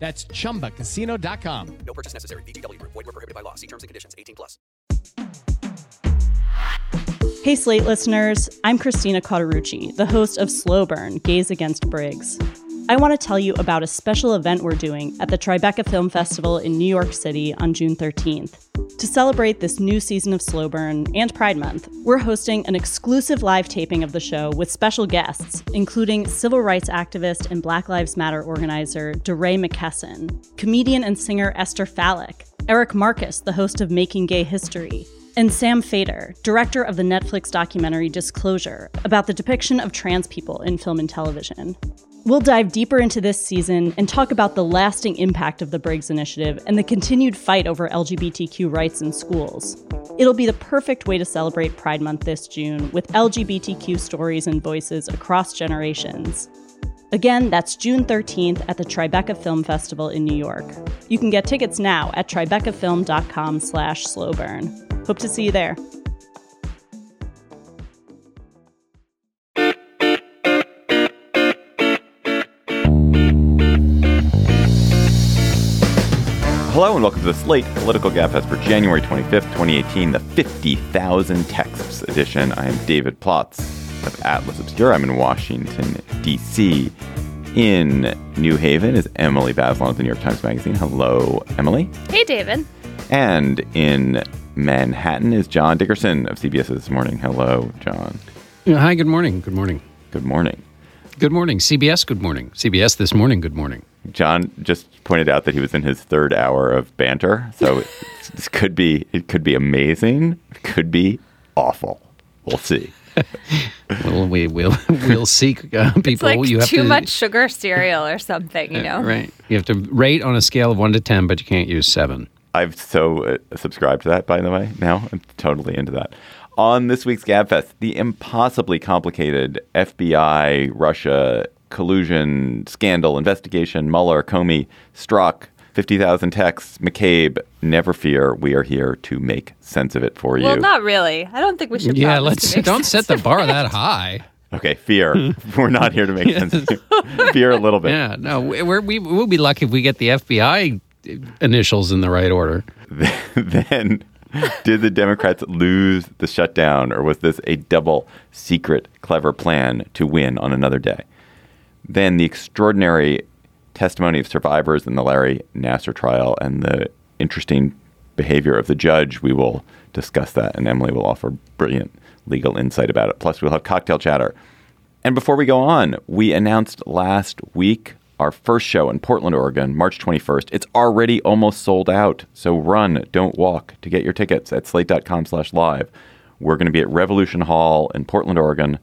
That's chumbacasino.com. No purchase necessary. VGW Group. Void were prohibited by law. See terms and conditions. 18 plus. Hey, Slate listeners. I'm Christina Cauterucci, the host of Slow Burn Gays Against Briggs. I want to tell you about a special event we're doing at the Tribeca Film Festival in New York City on June 13th. To celebrate this new season of Slow Burn and Pride Month, we're hosting an exclusive live taping of the show with special guests, including civil rights activist and Black Lives Matter organizer DeRay McKesson, comedian and singer Esther Fallick, Eric Marcus, the host of Making Gay History, and Sam Feder, director of the Netflix documentary Disclosure, about the depiction of trans people in film and television. We'll dive deeper into this season and talk about the lasting impact of the Briggs Initiative and the continued fight over LGBTQ rights in schools. It'll be the perfect way to celebrate Pride Month this June with LGBTQ stories and voices across generations. Again, that's June 13th at the Tribeca Film Festival in New York. You can get tickets now at tribecafilm.com slash slowburn. Hope to see you there. Hello and welcome to the Slate Political Gabfest for January 25th, 2018, the 50,000 texts edition. I am David Plotz of Atlas Obscura. I'm in Washington, D.C. In New Haven is Emily Bazelon of the New York Times Magazine. Hello, Emily. Hey, David. And in Manhattan is John Dickerson of CBS This Morning. Hello, John. Yeah, hi, good morning. Good morning. Good morning. Good morning. CBS, good morning. CBS this morning, good morning. John just pointed out that he was in his third hour of banter, so this could be it could be amazing, it could be awful. We'll see. well, we will we'll seek uh, people. It's like you have too to, much sugar cereal or something, you know? Right. You have to rate on a scale of one to ten, but you can't use seven. I've so uh, subscribed to that, by the way. Now I'm totally into that. On this week's Gabfest, the impossibly complicated FBI Russia collusion scandal investigation, Mueller, Comey, Strzok, 50,000 texts, McCabe, never fear. We are here to make sense of it for you. Well, not really. I don't think we should. Yeah, let's to make don't sense set the bar that high. Okay, fear. We're not here to make sense of it. Fear a little bit. Yeah, no, we're, we we'll be lucky if we get the FBI initials in the right order. then did the Democrats lose the shutdown, or was this a double secret, clever plan to win on another day? Then the extraordinary testimony of survivors in the Larry Nassar trial and the interesting behavior of the judge. We will discuss that, and Emily will offer brilliant legal insight about it. Plus, we'll have cocktail chatter. And before we go on, we announced last week our first show in Portland, Oregon, March 21st. It's already almost sold out. So run, don't walk to get your tickets at slate.com slash live. We're going to be at Revolution Hall in Portland, Oregon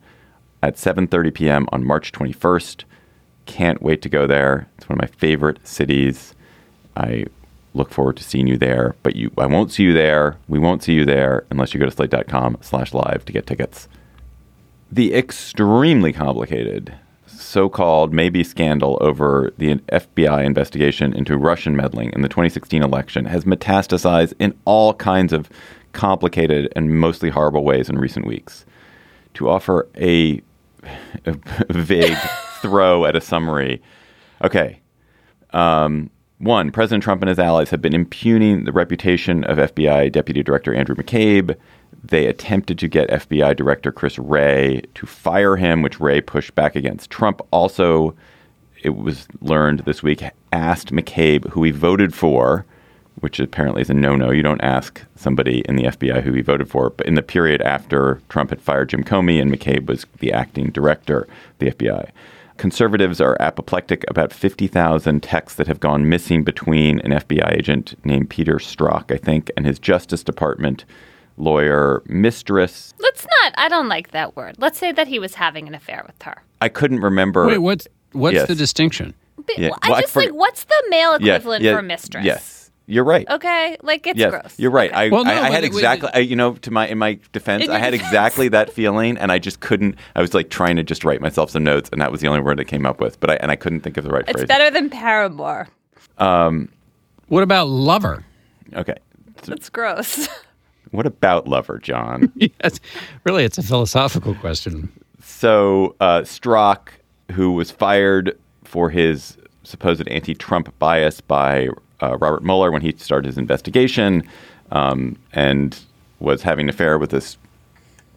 at 7.30 p.m. on March 21st. Can't wait to go there. It's one of my favorite cities. I look forward to seeing you there, but you, I won't see you there. We won't see you there unless you go to slate.com slash live to get tickets. The extremely complicated so-called maybe scandal over the FBI investigation into Russian meddling in the 2016 election has metastasized in all kinds of complicated and mostly horrible ways in recent weeks. To offer a, a vague throw at a summary, okay. Um, one, President Trump and his allies have been impugning the reputation of FBI Deputy Director Andrew McCabe. They attempted to get FBI Director Chris Wray to fire him, which Wray pushed back against. Trump also, it was learned this week, asked McCabe, who he voted for, which apparently is a no no. You don't ask somebody in the FBI who he voted for. But in the period after Trump had fired Jim Comey and McCabe was the acting director of the FBI. Conservatives are apoplectic about 50,000 texts that have gone missing between an FBI agent named Peter Strzok, I think, and his Justice Department lawyer mistress. Let's not. I don't like that word. Let's say that he was having an affair with her. I couldn't remember. Wait, what's what's Yes. the distinction? But Yeah, I well, I just forg- like what's the male equivalent yeah, for mistress? Yes. You're right. Okay, like it's yes, gross. you're right. I, Well, no, I, I had but it- exactly, I, you know, to my in my defense, In I had defense. exactly that feeling, and I just couldn't. I was like trying to just write myself some notes, and that was the only word I came up with. But I and I couldn't think of the right It's phrase. better than paramour. Um, what about lover? Okay. that's gross. what about lover, John? yes, really, it's a philosophical question. So uh, Strzok, who was fired for his supposed anti-Trump bias by uh, Robert Mueller when he started his investigation, um, and was having an affair with this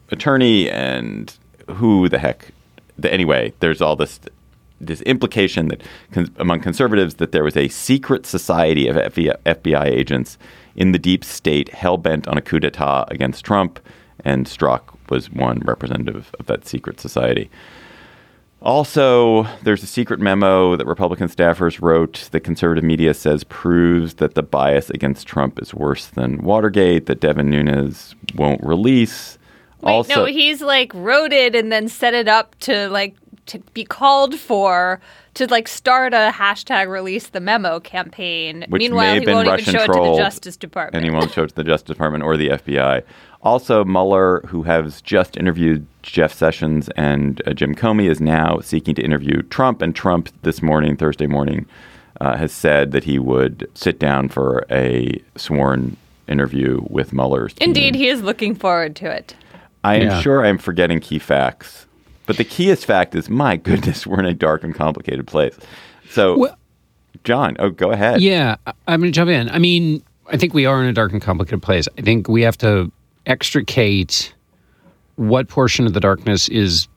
attorney, and who the heck? The, anyway, there's all this this implication that con- among conservatives that there was a secret society of FBI, FBI agents in the deep state hell bent on a coup d'état against Trump, and Strzok was one representative of that secret society. Also, there's a secret memo that Republican staffers wrote that conservative media says proves that the bias against Trump is worse than Watergate, that Devin Nunes won't release. Wait, also, no, he's like wrote it and then set it up to like to be called for to like start a hashtag release the memo campaign. which Meanwhile, he won't Russian even show it to the Justice Department. and he won't show it to the Justice Department or the FBI. Also, Mueller, who has just interviewed Jeff Sessions and uh, Jim Comey, is now seeking to interview Trump. And Trump, this morning, Thursday morning, uh, has said that he would sit down for a sworn interview with Mueller's. team. Indeed, he is looking forward to it. I am Yeah. sure I'm forgetting key facts, but the keyest fact is, my goodness, we're in a dark and complicated place. So, Well- John, oh, go ahead. Yeah, I- I'm going to jump in. I mean, I think we are in a dark and complicated place. I think we have to extricate what portion of the darkness is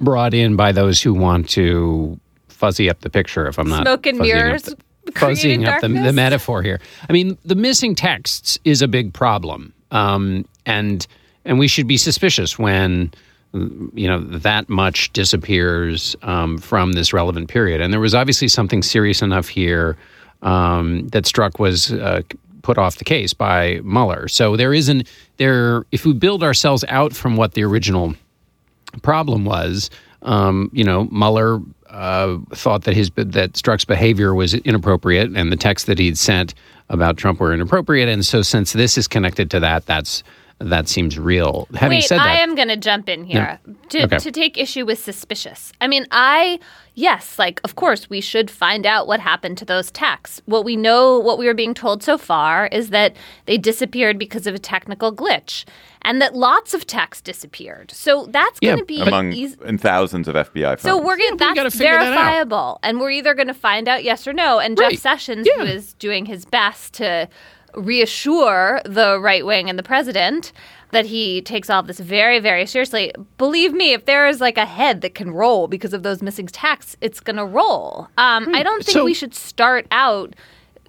brought in by those who want to fuzzy up the picture. If I'm not Smoke and fuzzying up mirrors, the- fuzzying up the, the metaphor here. I mean, the missing texts is a big problem, um, and and we should be suspicious when you know that much disappears um, from this relevant period. And there was obviously something serious enough here um, that Strzok was uh, put off the case by Mueller. So there isn't there. If we build ourselves out from what the original problem was, um, you know, Mueller uh, thought that his that Strzok's behavior was inappropriate, and the texts that he'd sent about Trump were inappropriate. And so, since this is connected to that, that's that seems real. Having Wait, said that, I am going to jump in here to, Okay. to take issue with suspicious. I mean, I, yes, like, of course, we should find out what happened to those texts. What we know, what we are being told so far is that they disappeared because of a technical glitch and that lots of texts disappeared. So that's going to be among easy. and thousands of FBI phones. So we're gonna gotta that's figure that verifiable, and we're either going to find out yes or no. And Right. Jeff Sessions, who Yeah. is doing his best to reassure the right wing and the president that he takes all this very, very seriously. Believe me, if there is like a head that can roll because of those missing tax, it's going to roll. Um, I don't think So- we should start out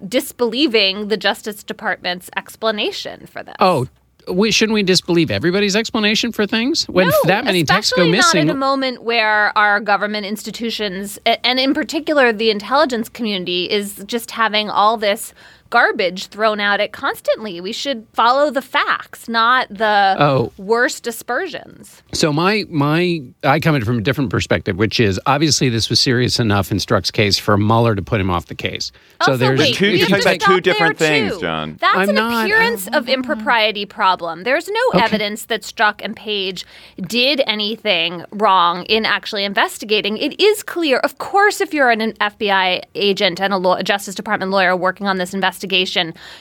disbelieving the Justice Department's explanation for this. oh. We, shouldn't we disbelieve everybody's explanation for things when No, that many texts go missing? Not in a moment where our government institutions, and in particular the intelligence community, is just having all this garbage thrown out at it constantly. We should follow the facts, not the Oh. worst dispersions. So my my I come at it from a different perspective, which is obviously this was serious enough in Strzok's case for Mueller to put him off the case. So there's wait, two- you're have talking to about two stop there, different things, too. John. That's I'm an not- appearance of mm-hmm. impropriety problem. There's no evidence that Strzok and Page did anything wrong in actually investigating. It is clear, of course, if you're an FBI agent and a, law, a Justice Department lawyer working on this investigation,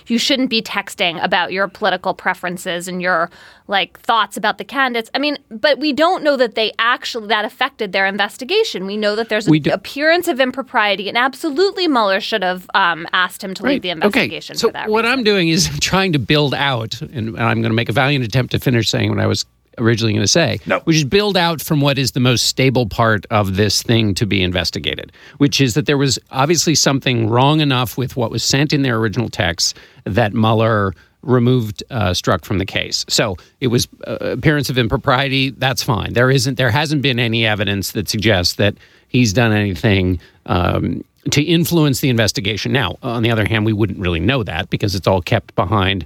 you shouldn't be texting about your political preferences and your like thoughts about the candidates. I mean, but we don't know that they actually that affected their investigation. We know that there's an appearance of impropriety, and absolutely Mueller should have um, asked him to leave the investigation Okay. So for that what reason. I'm doing is trying to build out, and I'm going to make a valiant attempt to finish saying what I was originally going to say, No. which is build out from what is the most stable part of this thing to be investigated, which is that there was obviously something wrong enough with what was sent in their original text that Mueller removed uh, Strzok from the case. So it was uh, appearance of impropriety. That's fine. There isn't. There hasn't been any evidence that suggests that he's done anything. Um, to influence the investigation. Now, on the other hand, we wouldn't really know that because it's all kept behind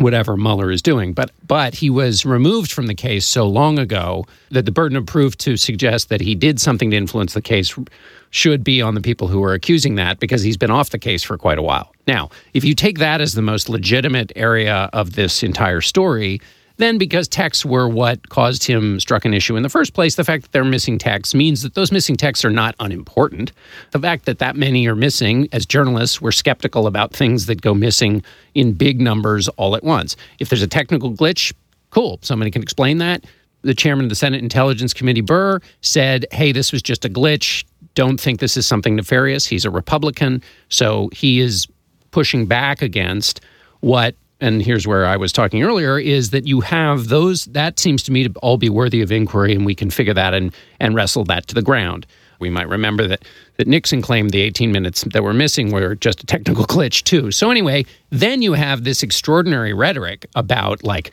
whatever Mueller is doing. But but he was removed from the case so long ago that the burden of proof to suggest that he did something to influence the case should be on the people who are accusing that because he's been off the case for quite a while. Now, if you take that as the most legitimate area of this entire story, then because texts were what caused him Strzok an issue in the first place, the fact that they're missing texts means that those missing texts are not unimportant. The fact that that many are missing, as journalists, we're skeptical about things that go missing in big numbers all at once. If there's a technical glitch, cool, somebody can explain that. The chairman of the Senate Intelligence Committee, Burr, said, hey, this was just a glitch. Don't think this is something nefarious. He's a Republican, so he is pushing back against what and here's where I was talking earlier, is that you have those, that seems to me to all be worthy of inquiry, and we can figure that and, and wrestle that to the ground. We might remember that, that Nixon claimed the 18 minutes that were missing were just a technical glitch, too. So, anyway, then you have this extraordinary rhetoric about like,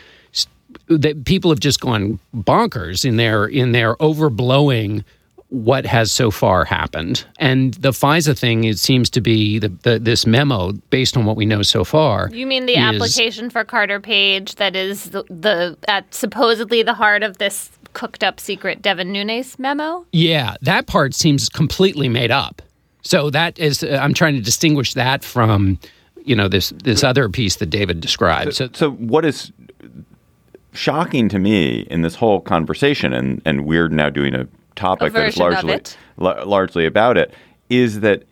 that people have just gone bonkers in their in their overblowing what has so far happened. And the FISA thing, it seems to be the, the, this memo, based on what we know so far. You mean the is, application for Carter Page that is the, the at supposedly the heart of this cooked up secret Devin Nunes memo? Yeah, that part seems completely made up. So that is, uh, I'm trying to distinguish that from, you know, this this other piece that David described. So, so what is shocking to me in this whole conversation, and and we're now doing a topic that is largely la- largely about it is that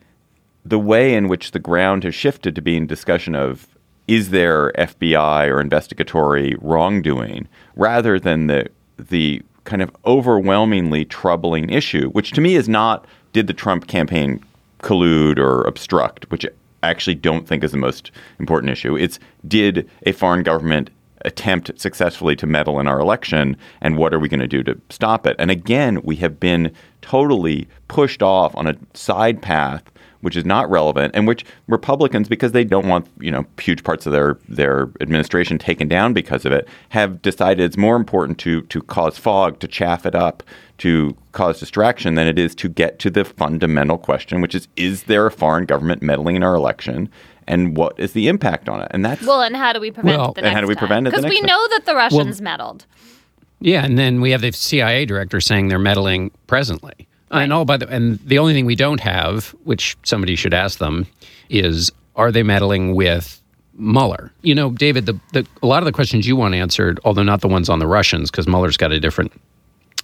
the way in which the ground has shifted to being discussion of is there FBI or investigatory wrongdoing rather than the the kind of overwhelmingly troubling issue, which to me is not did the Trump campaign collude or obstruct, which I actually don't think is the most important issue. It's did a foreign government attempt successfully to meddle in our election and what are we going to do to stop it? And again we have been totally pushed off on a side path which is not relevant and which Republicans because they don't want you know huge parts of their their administration taken down because of it have decided it's more important to to cause fog to chaff it up to cause distraction than it is to get to the fundamental question which is is there a foreign government meddling in our election and what is the impact on it? And that's well, and how do we prevent well, it? The and how do we prevent it? Because we time? know that the Russians well, meddled. Yeah, and then we have the CIA director saying they're meddling presently. Right. And all by the and the only thing we don't have, which somebody should ask them, is are they meddling with Mueller? You know, David, the, the a lot of the questions you want answered, although not the ones on the Russians, because Mueller's got a different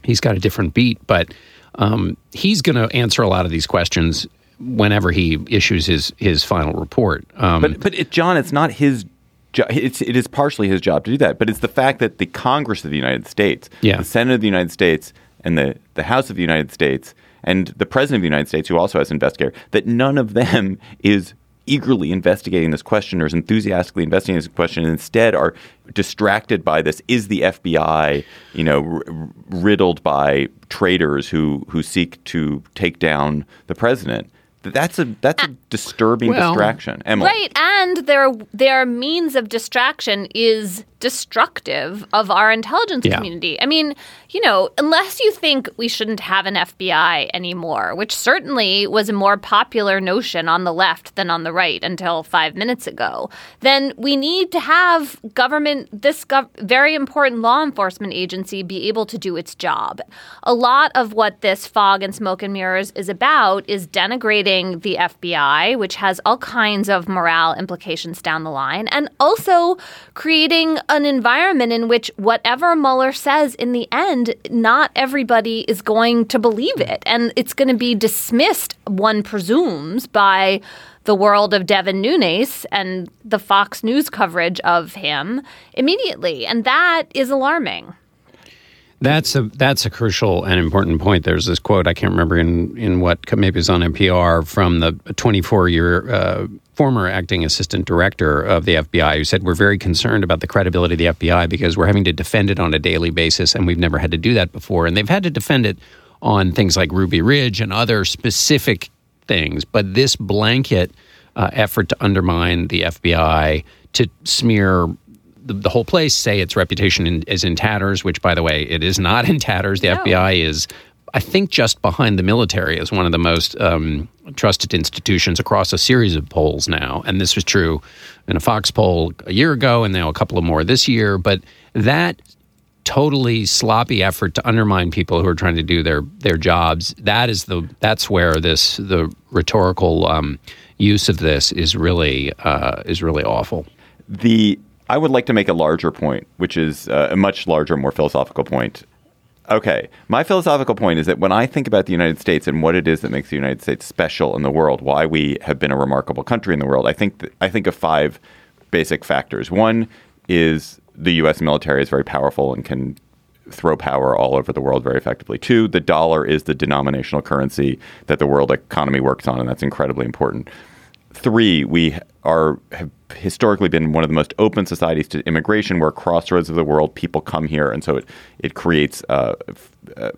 he's got a different beat, but um, he's going to answer a lot of these questions whenever he issues his his final report. Um, but but it, John, it's not his. Jo- it's it is partially his job to do that, but it's the fact that the Congress of the United States, yeah. the Senate of the United States, and the the House of the United States, and the President of the United States, who also has an investigator, that none of them is eagerly investigating this question or is enthusiastically investigating this question and instead are distracted by this is the FBI you know r- riddled by traitors who who seek to take down the president that's a that's a uh, disturbing well, distraction, Emily. Right, and their their means of distraction is destructive of our intelligence yeah. community. I mean, you know, unless you think we shouldn't have an FBI anymore, which certainly was a more popular notion on the left than on the right until five minutes ago, then we need to have government, this gov- very important law enforcement agency, be able to do its job. A lot of what this fog and smoke and mirrors is about is denigrating the FBI, which has all kinds of morale implications down the line, and also creating an environment in which whatever Mueller says in the end, not everybody is going to believe it. And it's going to be dismissed, one presumes, by the world of Devin Nunes and the Fox News coverage of him immediately. And that is alarming. That's a that's a crucial and important point. There's this quote I can't remember in in what maybe it's on NPR from the 24 year uh, former acting assistant director of the FBI who said we're very concerned about the credibility of the FBI because we're having to defend it on a daily basis and we've never had to do that before and they've had to defend it on things like Ruby Ridge and other specific things. But this blanket uh, effort to undermine the FBI to smear the, the whole place say its reputation in, is in tatters, which, by the way, it is not in tatters. The no. FBI is I think just behind the military as one of the most um, trusted institutions across a series of polls now. And this was true in a Fox poll a year ago, and now a couple of more this year. But that totally sloppy effort to undermine people who are trying to do their their jobs that is the that's where this the rhetorical um, use of this is really uh, is really awful the I would like to make a larger point, which is uh, a much larger, more philosophical point. Okay, my philosophical point is that when I think about the United States and what it is that makes the United States special in the world, why we have been a remarkable country in the world, I think th- I think of five basic factors. One is the U.S. military is very powerful and can throw power all over the world very effectively. Two, the dollar is the denominational currency that the world economy works on, and that's incredibly important. Three, we are have historically been one of the most open societies to immigration. We're crossroads of the world. People come here, and so it it creates a,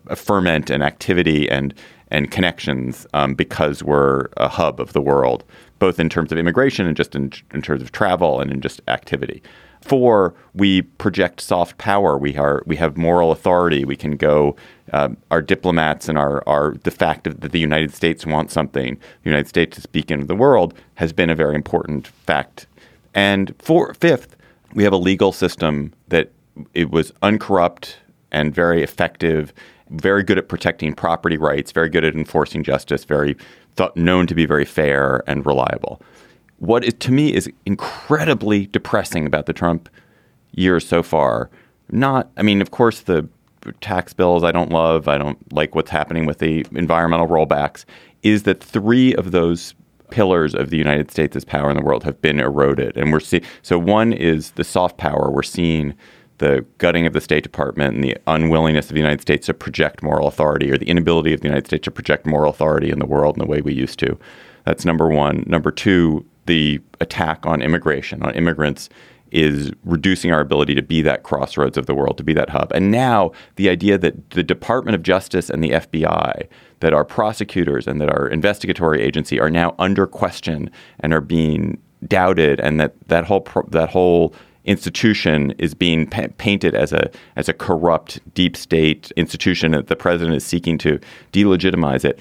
a ferment and activity and and connections um, because we're a hub of the world, both in terms of immigration and just in, in terms of travel and in just activity. Four, we project soft power. We are we have moral authority. We can go. Uh, our diplomats and our, our the fact that the United States wants something, the United States is beacon of the world, has been a very important fact. And for, fifth, we have a legal system that it was uncorrupt and very effective, very good at protecting property rights, very good at enforcing justice, very thought, known to be very fair and reliable what is to me is incredibly depressing about the Trump years so far. Not, I mean, of course, the tax bills I don't love. I don't like what's happening with the environmental rollbacks. Is that three of those pillars of the United States power in the world have been eroded, and we're seeing. So one is the soft power. We're seeing the gutting of the State Department and the unwillingness of the United States to project moral authority, or the inability of the United States to project moral authority in the world in the way we used to. That's number one. Number two, the attack on immigration, on immigrants, is reducing our ability to be that crossroads of the world, to be that hub. And now the idea that the Department of Justice and the FBI, that our prosecutors and that our investigatory agency are now under question and are being doubted, and that that whole that whole institution is being pa- painted as a as a corrupt deep state institution that the president is seeking to delegitimize it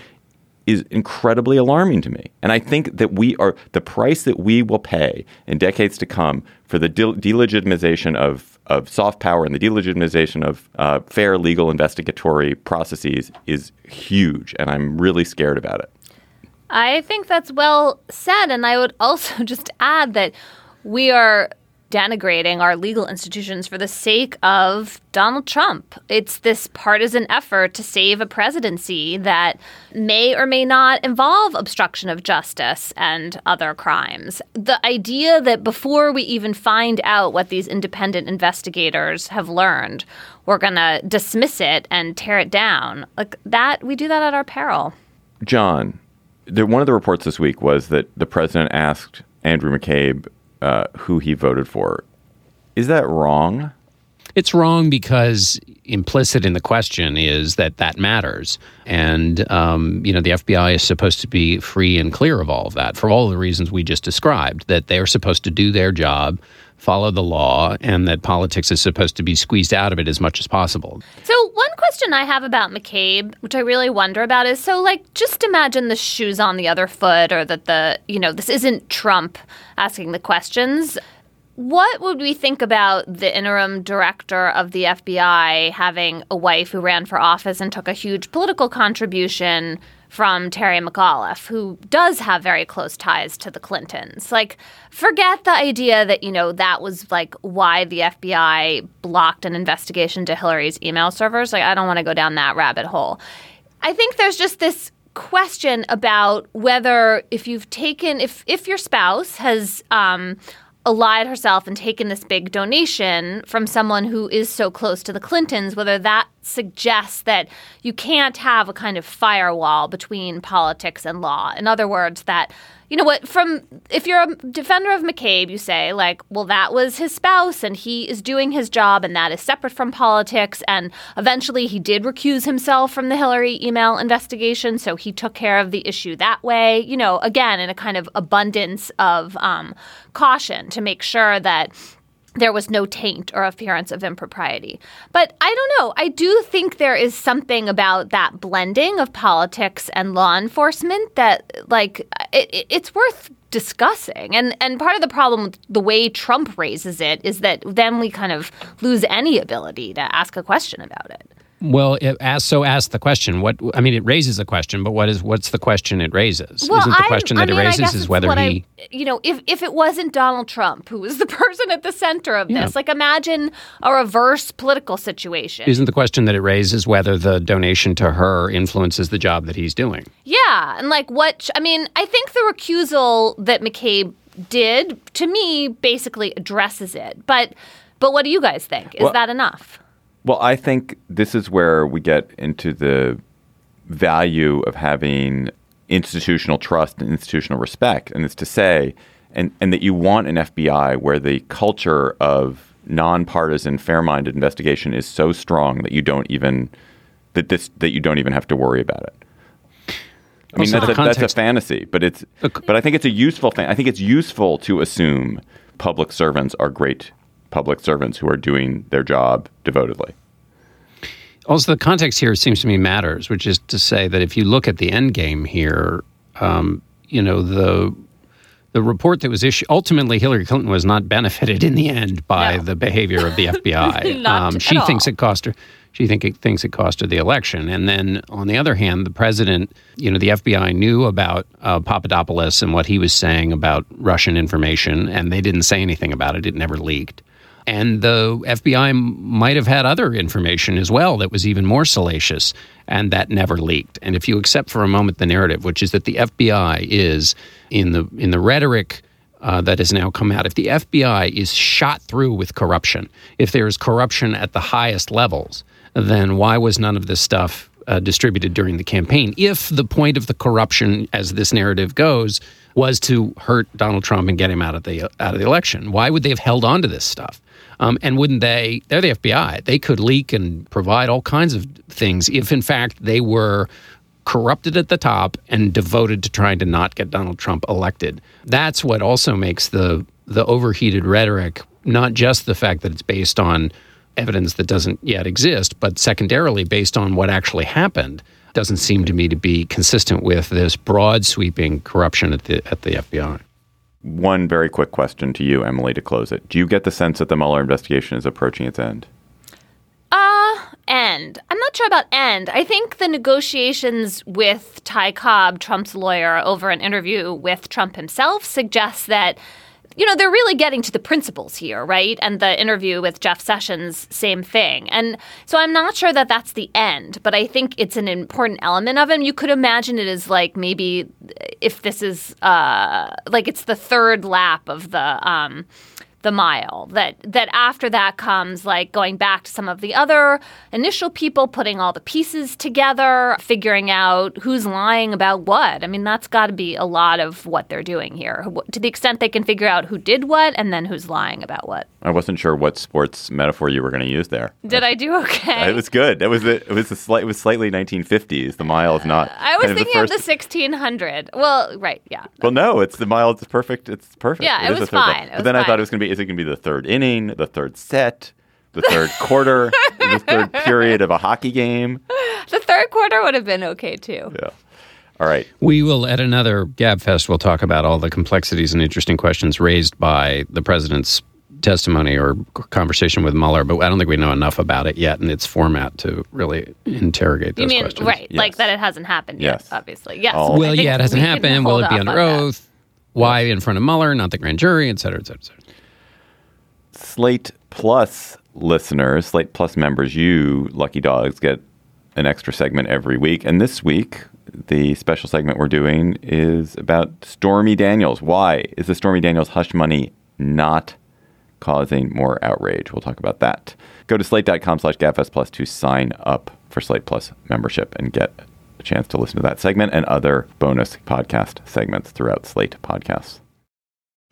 is incredibly alarming to me. And I think that we are the price that we will pay in decades to come for the de- delegitimization of, of soft power and the delegitimization of uh, fair legal investigatory processes is huge. And I'm really scared about it. I think that's well said. And I would also just add that we are denigrating our legal institutions for the sake of Donald Trump. It's this partisan effort to save a presidency that may or may not involve obstruction of justice and other crimes. The idea that before we even find out what these independent investigators have learned, we're going to dismiss it and tear it down, like that, we do that at our peril. John, one of the reports this week was that the president asked Andrew McCabe uh, who he voted for. Is that wrong? It's wrong because implicit in the question is that that matters. And, um, you know, the FBI is supposed to be free and clear of all of that for all the reasons we just described, that they're supposed to do their job, follow the law, and that politics is supposed to be squeezed out of it as much as possible. So, one question I have about McCabe, which I really wonder about, is so, like, just imagine the shoes on the other foot, or that the, you know, this isn't Trump asking the questions. What would we think about the interim director of the FBI having a wife who ran for office and took a huge political contribution from Terry McAuliffe, who does have very close ties to the Clintons. Like, forget the idea that, you know, that was like why the FBI blocked an investigation to Hillary's email servers. Like, I don't want to go down that rabbit hole. I think there's just this question about whether if you've taken if if your spouse has um, allied herself and taken this big donation from someone who is so close to the Clintons, whether that suggests that you can't have a kind of firewall between politics and law. In other words, that you know what, from if you're a defender of McCabe, you say, like, well, that was his spouse and he is doing his job and that is separate from politics. And eventually he did recuse himself from the Hillary email investigation. So he took care of the issue that way, you know, again, in a kind of abundance of um, caution to make sure that there was no taint or appearance of impropriety. But I don't know. I do think there is something about that blending of politics and law enforcement that, like, it, it's worth discussing. And and part of the problem with the way Trump raises it is that then we kind of lose any ability to ask a question about it. Well, it so ask the question. What I mean, it raises a question, but what is what's the question it raises? Well, Isn't the question I that mean, it raises is whether he? I, you know, if if it wasn't Donald Trump who was the person at the center of Yeah. this, like imagine a reverse political situation. Isn't the question that it raises whether the donation to her influences the job that he's doing? Yeah, and like what I mean, I think the recusal that McCabe did to me basically addresses it. But but what do you guys think? Is Well- that enough? Well, I think this is where we get into the value of having institutional trust and institutional respect. And it's to say, and, and that you want an FBI where the culture of nonpartisan, fair-minded investigation is so strong that you don't even that this that you don't even have to worry about it. I mean, Also, that's a, that's a fantasy, but it's but I think it's a useful thing. I think it's useful to assume public servants are great public servants who are doing their job devotedly. Also, the context here seems to me matters, which is to say that if you look at the end game here, um, you know the the report that was issued ultimately Hillary Clinton was not benefited in the end by No. the behavior of the FBI. Not she at thinks all. it cost her. She think it thinks it cost her the election. And then on the other hand, the president, you know, the FBI knew about uh, Papadopoulos and what he was saying about Russian information, and they didn't say anything about it. It never leaked. And the FBI might have had other information as well that was even more salacious, and that never leaked. And if you accept for a moment the narrative, which is that the FBI is in the in the rhetoric uh, that has now come out, if the FBI is shot through with corruption, if there is corruption at the highest levels, then why was none of this stuff uh, distributed during the campaign? If the point of the corruption, as this narrative goes, was to hurt Donald Trump and get him out of the out of the election, why would they have held on to this stuff? Um, and wouldn't they? They're the FBI. They could leak and provide all kinds of things if, in fact, they were corrupted at the top and devoted to trying to not get Donald Trump elected. That's what also makes the the overheated rhetoric not just the fact that it's based on evidence that doesn't yet exist, but secondarily based on what actually happened. Doesn't seem to me to be consistent with this broad sweeping corruption at the at the FBI. One very quick question to you, Emily, to close it. Do you get the sense that the Mueller investigation is approaching its end? Uh, end. I'm not sure about end. I think the negotiations with Ty Cobb, Trump's lawyer, over an interview with Trump himself suggests that, you know, they're really getting to the principals here, right? And the interview with Jeff Sessions, same thing. And so I'm not sure that that's the end, but I think it's an important element of it. You could imagine it as like maybe if this is uh, like it's the third lap of the. Um, the mile that that after that comes like going back to some of the other initial people putting all the pieces together figuring out who's lying about what i mean that's got to be a lot of what they're doing here to the extent they can figure out who did what and then who's lying about what I wasn't sure what sports metaphor you were going to use there. did i do okay It was good. That was it. It was a slight. It was slightly 1950s. The mile is not. i was thinking the of the 1600 well right yeah Well, no, it's the mile. It's perfect. It's perfect. Yeah, it is was fine. It But was then I thought it was going to be. Is it going to be the third inning, the third set, the third quarter, the third period of a hockey game? the third quarter would have been okay too Yeah. All right. We will, at another GabFest, we'll talk about all the complexities and interesting questions raised by the president's testimony or conversation with Mueller, but I don't think we know enough about it yet in its format to really interrogate those you mean questions. right like that it hasn't happened yet obviously yes All- Well, yeah, it hasn't we happened. Will it be under on that. oath? Why in front of Mueller, not the grand jury, et cetera, et cetera, et cetera. Slate Plus listeners, Slate Plus members, you lucky dogs get an extra segment every week. And this week, the special segment we're doing is about Stormy Daniels. Why is the Stormy Daniels hush money not causing more outrage? We'll talk about that. Go to slate.com slash gabfest plus to sign up for Slate Plus membership and get a chance to listen to that segment and other bonus podcast segments throughout Slate podcasts.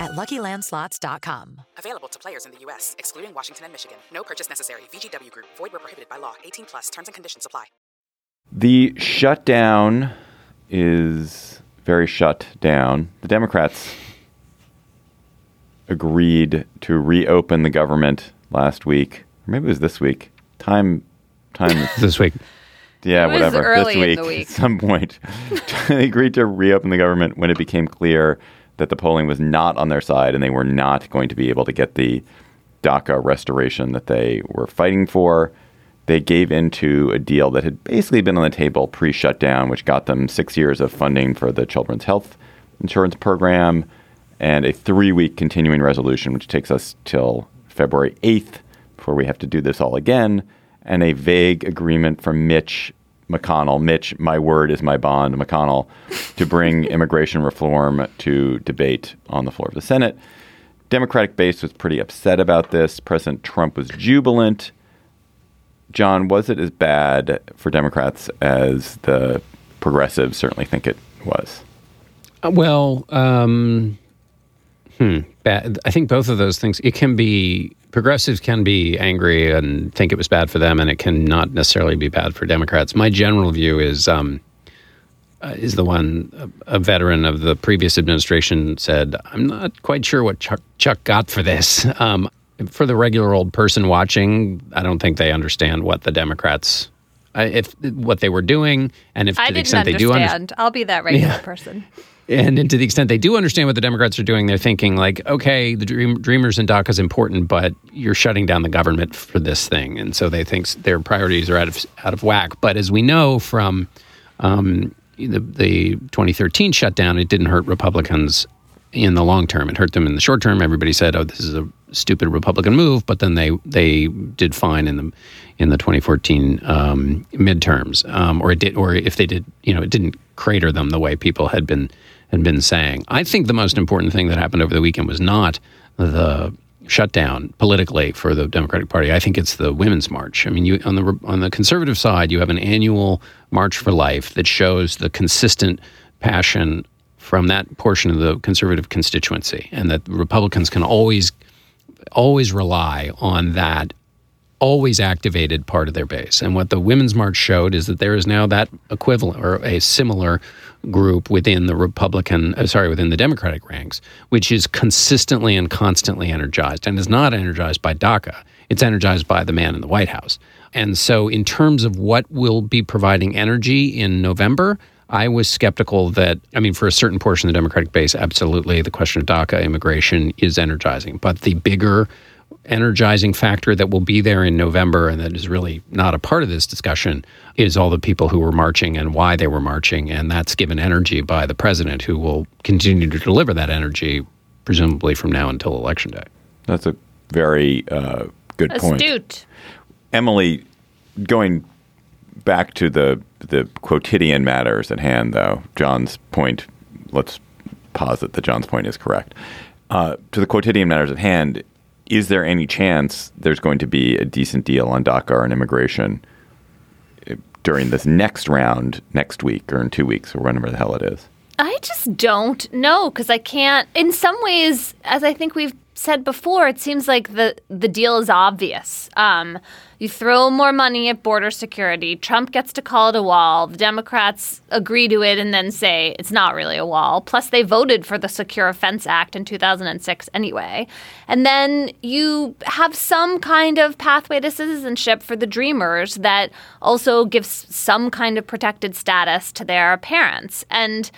at LuckyLandSlots.com. Available to players in the U.S., excluding Washington and Michigan. No purchase necessary. VGW Group. Void where prohibited by law. 18 plus. Terms and conditions apply. The shutdown is very shut down. The Democrats agreed to reopen the government last week, or maybe it was this week. Time, time. this week. Yeah, It was whatever. early this in week, the week. at some point, they agreed to reopen the government when it became clear that the polling was not on their side and they were not going to be able to get the DACA restoration that they were fighting for. They gave into a deal that had basically been on the table pre-shutdown, which got them six years of funding for the children's health insurance program and a three-week continuing resolution, which takes us till February 8th before we have to do this all again, and a vague agreement from Mitch McConnell, Mitch, my word is my bond, McConnell, to bring immigration reform to debate on the floor of the Senate. Democratic base was pretty upset about this. President Trump was jubilant. John, was it as bad for Democrats as the progressives certainly think it was? Uh, Well, um, hmm, bad. I think both of those things. It can be progressives can be angry and think it was bad for them, and it can not necessarily be bad for Democrats. My general view is um, uh, is the one a, veteran of the previous administration said. I'm not quite sure what Chuck, Chuck got for this. Um, for the regular old person watching, I don't think they understand what the Democrats. I- If what they were doing, and if I to the didn't extent they do understand, understand. I'll be that regular person. And to the extent they do understand what the Democrats are doing, they're thinking like, okay, the dream, Dreamers and DACA is important, but you're shutting down the government for this thing, and so they think their priorities are out of out of whack. But as we know from um, the, the 2013 shutdown, it didn't hurt Republicans in the long term. It hurt them in the short term. Everybody said, "Oh, this is a stupid Republican move," but then they they did fine in the in the 2014 um, midterms, um, or it did, or if they did, you know, it didn't crater them the way people had been had been saying. I think the most important thing that happened over the weekend was not the shutdown politically for the Democratic Party. I think it's the Women's March. I mean, you on the on the conservative side, you have an annual March for Life that shows the consistent passion from that portion of the conservative constituency, and that Republicans can always always rely on that always activated part of their base. And what the Women's March showed is that there is now that equivalent or a similar group within the Republican, uh, sorry, within the Democratic ranks, which is consistently and constantly energized and is not energized by DACA. It's energized by the man in the White House. And so, in terms of what will be providing energy in November, I was skeptical that, I mean, for a certain portion of the Democratic base, absolutely, the question of DACA immigration is energizing. But the bigger energizing factor that will be there in November and that is really not a part of this discussion is all the people who were marching and why they were marching. And that's given energy by the president, who will continue to deliver that energy, presumably from now until Election Day. That's a very uh, good point. Astute. Emily, going back to the the quotidian matters at hand, though, John's point. Let's posit that John's point is correct. Uh, to the quotidian matters at hand, is there any chance there's going to be a decent deal on DACA and immigration eh, during this next round next week or in two weeks or whenever the hell it is? I just don't know because I can't. In some ways, as I think we've said before, it seems like the the deal is obvious. Um, you throw more money at border security. Trump gets to call it a wall. The Democrats agree to it and then say it's not really a wall. Plus, they voted for the Secure Fence Act in 2006 anyway. And then you have some kind of pathway to citizenship for the Dreamers that also gives some kind of protected status to their parents. And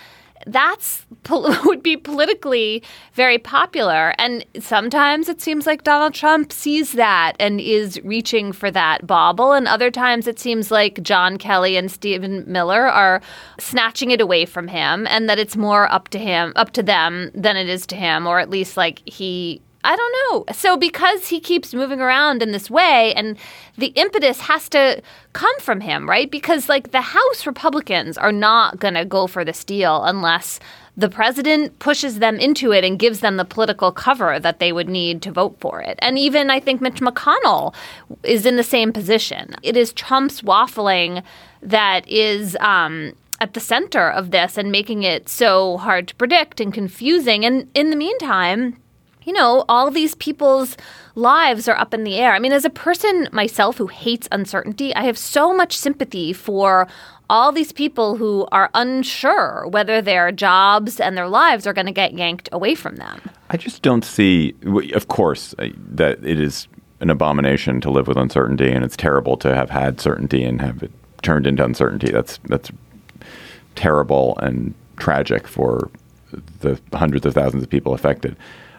that's would be politically very popular. And sometimes it seems like Donald Trump sees that and is reaching for that bauble. And other times it seems like John Kelly and Stephen Miller are snatching it away from him and that it's more up to him up to them than it is to him or at least like he I don't know. So because he keeps moving around in this way and the impetus has to come from him, right? Because like the House Republicans are not going to go for this deal unless the president pushes them into it and gives them the political cover that they would need to vote for it. And even I think Mitch McConnell is in the same position. It is Trump's waffling that is um, at the center of this and making it so hard to predict and confusing. And in the meantime, you know, all these people's lives are up in the air. I mean, as a person myself who hates uncertainty, I have so much sympathy for all these people who are unsure whether their jobs and their lives are going to get yanked away from them. I just don't see, of course, uh, that it is an abomination to live with uncertainty, and it's terrible to have had certainty and have it turned into uncertainty. That's that's terrible and tragic for the hundreds of thousands of people affected.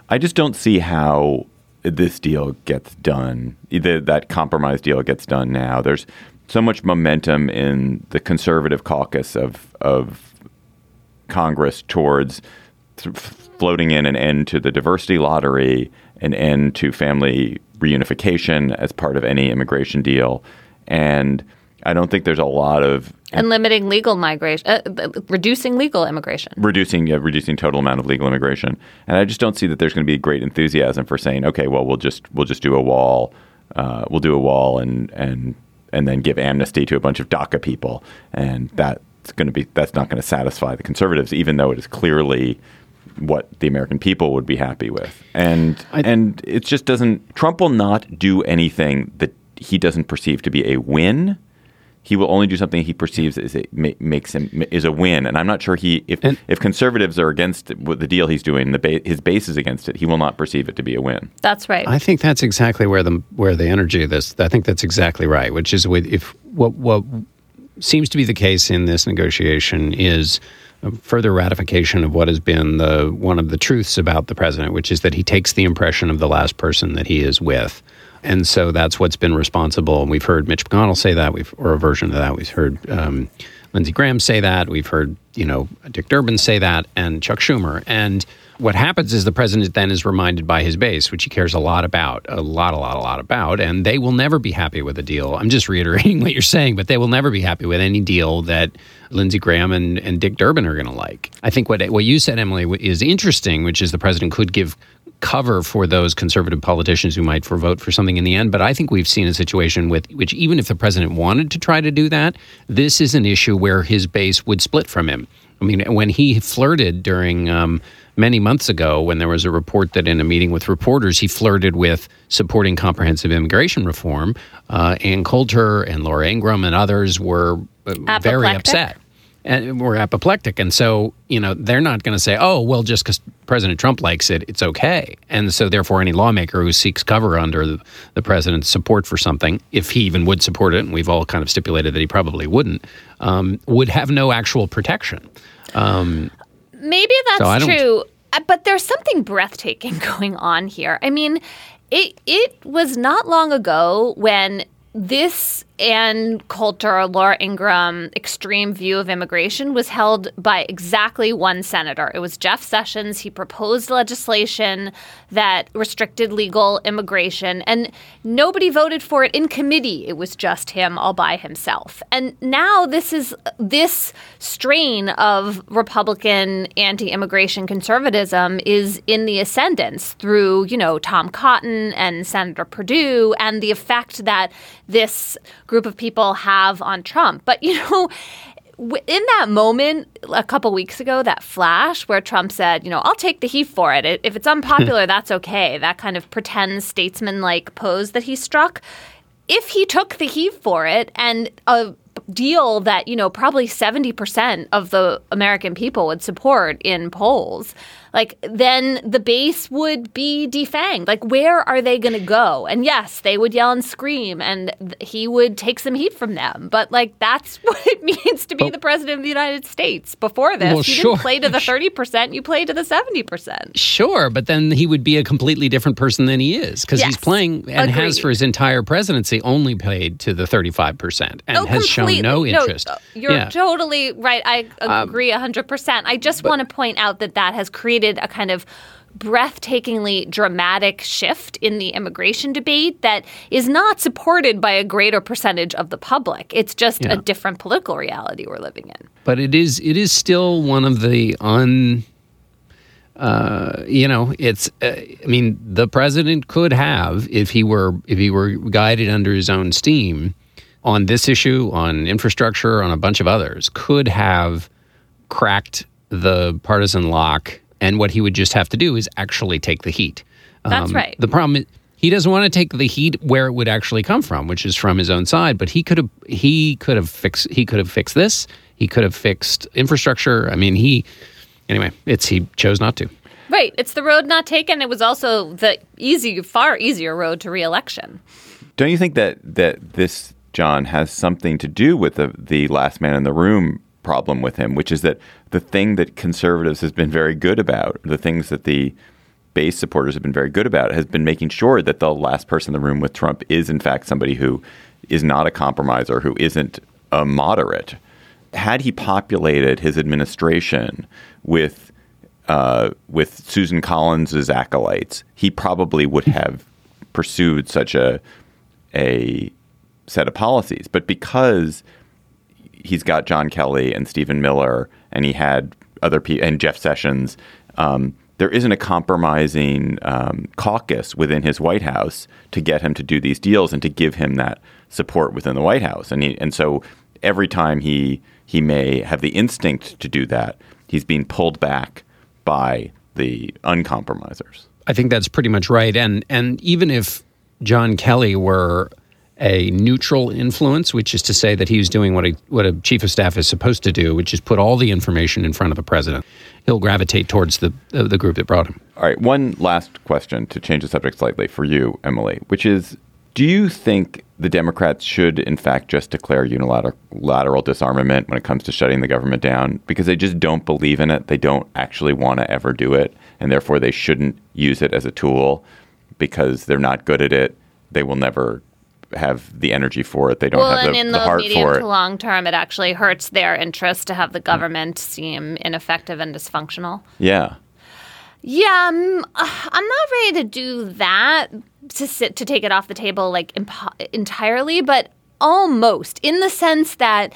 I just don't see how this deal gets done. That compromise deal gets done now. There's so much momentum in the conservative caucus of of Congress towards floating in an end to the diversity lottery, an end to family reunification as part of any immigration deal, and I don't think there's a lot of and limiting legal migration, uh, reducing legal immigration, reducing yeah, reducing total amount of legal immigration. And I just don't see that there's going to be great enthusiasm for saying, okay, well, we'll just we'll just do a wall, uh, we'll do a wall, and and and then give amnesty to a bunch of DACA people, and that's going to be that's not going to satisfy the conservatives, even though it is clearly what the American people would be happy with. And I, and it just doesn't. Trump will not do anything that he doesn't perceive to be a win he will only do something he perceives as it makes him is a win. And I'm not sure he if and, if conservatives are against the deal he's doing, the ba- his base is against it. He will not perceive it to be a win. That's right. I think that's exactly where the where the energy of this. I think that's exactly right. Which is with if what what seems to be the case in this negotiation is further ratification of what has been the one of the truths about the president, which is that he takes the impression of the last person that he is with. And so that's what's been responsible. We've heard Mitch McConnell say that, we've, or a version of that. We've heard um, Lindsey Graham say that. We've heard, you know, Dick Durbin say that, and Chuck Schumer. And what happens is the president then is reminded by his base, which he cares a lot about, a lot, a lot, a lot about, and they will never be happy with a deal. I'm just reiterating what you're saying, but they will never be happy with any deal that Lindsey Graham and, and Dick Durbin are going to like. I think what what you said, Emily, is interesting, which is the president could give cover for those conservative politicians who might for vote for something in the end. But I think we've seen a situation with which even if the president wanted to try to do that, this is an issue where his base would split from him. I mean, when he flirted during um, many months ago, when there was a report that in a meeting with reporters, he flirted with supporting comprehensive immigration reform, uh, Ann Coulter and Laura Ingraham and others were uh, very upset and we're apoplectic. And so, you know, they're not going to say, oh, well, just because President Trump likes it, it's okay. And so, therefore, any lawmaker who seeks cover under the, the president's support for something, if he even would support it, and we've all kind of stipulated that he probably wouldn't, um, would have no actual protection. Um, Maybe that's so true. Uh, but there's something breathtaking going on here. I mean, it it was not long ago when this Ann Coulter, Laura Ingraham, extreme view of immigration was held by exactly one senator. It was Jeff Sessions. He proposed legislation that restricted legal immigration, and nobody voted for it in committee. It was just him all by himself. And now this is this strain of Republican anti-immigration conservatism is in the ascendance through, you know, Tom Cotton and Senator Perdue, and the effect that this group of people have on Trump. But, you know, in that moment a couple weeks ago, that flash where Trump said, you know, I'll take the heat for it. If it's unpopular, that's okay. That kind of pretend statesman like pose that he struck. If he took the heat for it and a deal that, you know, probably 70% of the American people would support in polls, like then the base would be defanged. Like where are they going to go? And yes, they would yell and scream and th- he would take some heat from them. But like that's what it means to be but, the president of the United States. Before this, well, you sure. didn't play to the 30%, you played to the 70%. Sure, but then he would be a completely different person than he is because yes, he's playing and agreed. has for his entire presidency only played to the 35% and oh, has completely. completely no interest. No, you're Yeah. totally right. I um, agree a hundred percent. I just want to point out that that has created a kind of breathtakingly dramatic shift in the immigration debate that is not supported by a greater percentage of the public. It's just Yeah. a different political reality we're living in. but it is it is still one of the un uh, you know it's uh, i mean the president could have if he were if he were guided under his own steam on this issue on infrastructure on a bunch of others could have cracked the partisan lock and what he would just have to do is actually take the heat That's um, right. the problem is he doesn't want to take the heat where it would actually come from, which is from his own side. But he could have he could have fixed he could have fixed this. He could have fixed infrastructure. I mean, he anyway. It's he chose not to. Right. It's the road not taken. It was also the easy, far easier road to reelection. Don't you think that that this John has something to do with the the last man in the room problem with him, which is that the thing that conservatives has been very good about, the things that the base supporters have been very good about, has been making sure that the last person in the room with Trump is in fact somebody who is not a compromiser, who isn't a moderate. Had he populated his administration with uh, with Susan Collins's acolytes, he probably would have pursued such a a set of policies. But because he's got John Kelly and Stephen Miller, and he had other people and Jeff Sessions, um, there isn't a compromising um, caucus within his White House to get him to do these deals and to give him that support within the White House. And he, and so every time he he may have the instinct to do that, he's being pulled back by the uncompromisers. I think that's pretty much right. And and even if John Kelly were a neutral influence, which is to say that he was doing what a what a chief of staff is supposed to do, which is put all the information in front of the president, he'll gravitate towards the uh, the group that brought him. All right, one last question to change the subject slightly for you, Emily, which is do you think the Democrats should, in fact, just declare unilateral disarmament when it comes to shutting the government down because they just don't believe in it? They don't actually want to ever do it, and therefore they shouldn't use it as a tool because they're not good at it. They will never have the energy for it. They don't well, have and the, in the the, heart medium for it. to long term, it actually hurts their interest to have the government seem ineffective and dysfunctional. Yeah. Yeah, um, I'm not ready to do that to sit to take it off the table like impo- entirely, but almost in the sense that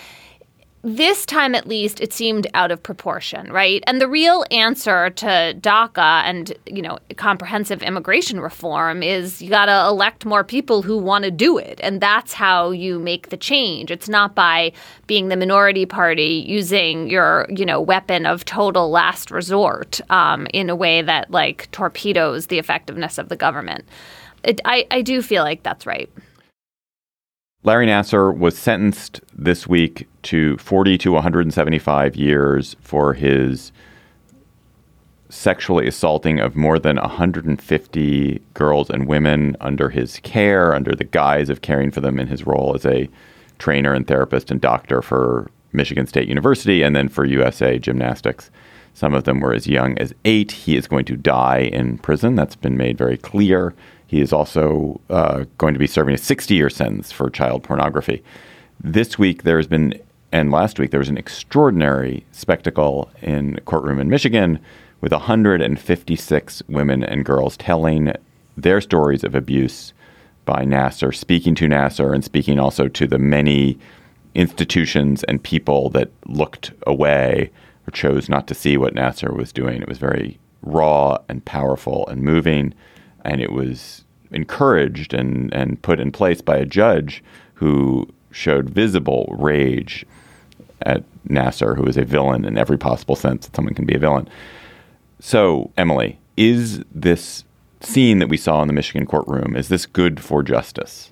this time at least it seemed out of proportion, right? And the real answer to DACA and, you know, comprehensive immigration reform is you got to elect more people who want to do it. And that's how you make the change. It's not by being the minority party using your, you know, weapon of total last resort um, in a way that like torpedoes the effectiveness of the government. It, I, I do feel like that's right. Larry Nassar was sentenced this week to 40 to 175 years for his sexually assaulting of more than 150 girls and women under his care, under the guise of caring for them in his role as a trainer and therapist and doctor for Michigan State University and then for USA Gymnastics. Some of them were as young as eight. He is going to die in prison. That's been made very clear. He is also uh, going to be serving a 60 year sentence for child pornography. This week, there has been, and last week, there was an extraordinary spectacle in a courtroom in Michigan with 156 women and girls telling their stories of abuse by Nassar, speaking to Nassar and speaking also to the many institutions and people that looked away or chose not to see what Nassar was doing. It was very raw and powerful and moving, and it was encouraged and, and put in place by a judge who showed visible rage at Nassar, who is a villain in every possible sense that someone can be a villain. So, Emily, is this scene that we saw in the Michigan courtroom, is this good for justice?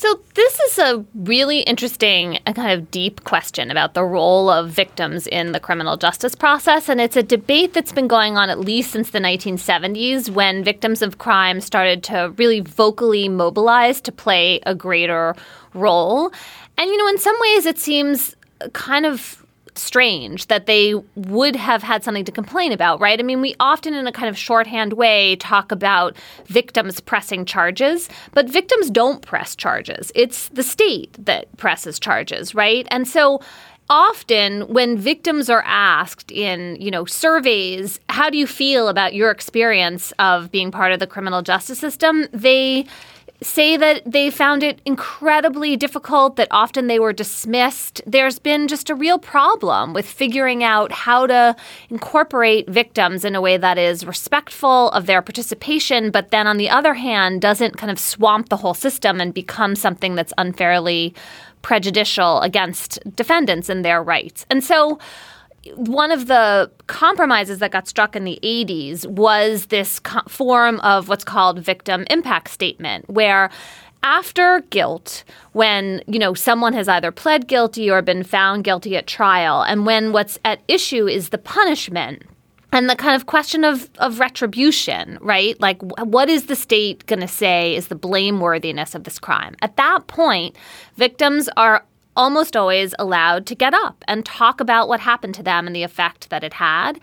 So, this is a really interesting and kind of deep question about the role of victims in the criminal justice process. And it's a debate that's been going on at least since the 1970s when victims of crime started to really vocally mobilize to play a greater role. And, you know, in some ways, it seems kind of strange that they would have had something to complain about, right? I mean, we often, in a kind of shorthand way, talk about victims pressing charges, but victims don't press charges. It's the state that presses charges, right? And so often when victims are asked in you know surveys how do you feel about your experience of being part of the criminal justice system they say that they found it incredibly difficult, that often they were dismissed. There's been just a real problem with figuring out how to incorporate victims in a way that is respectful of their participation, but then on the other hand, doesn't kind of swamp the whole system and become something that's unfairly prejudicial against defendants and their rights. And so, one of the compromises that got struck in the 80s was this co- form of what's called victim impact statement where after guilt when you know someone has either pled guilty or been found guilty at trial and when what's at issue is the punishment and the kind of question of, of retribution, right? Like, what is the state going to say is the blameworthiness of this crime? At that point, victims are almost always allowed to get up and talk about what happened to them and the effect that it had.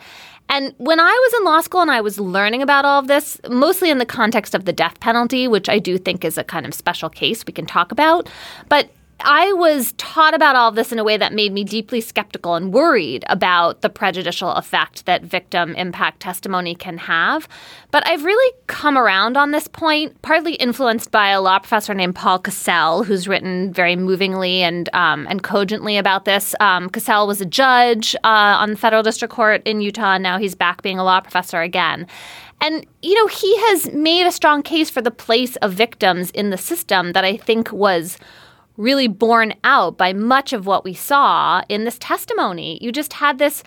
And when I was in law school and I was learning about all of this, mostly in the context of the death penalty, which I do think is a kind of special case we can talk about, but I was taught about all of this in a way that made me deeply skeptical and worried about the prejudicial effect that victim impact testimony can have. But I've really come around on this point, partly influenced by a law professor named Paul Cassell, who's written very movingly and um, and cogently about this. Um, Cassell was a judge uh, on the federal district court in Utah, and now he's back being a law professor again. And, you know, he has made a strong case for the place of victims in the system that I think was really borne out by much of what we saw in this testimony. You just had this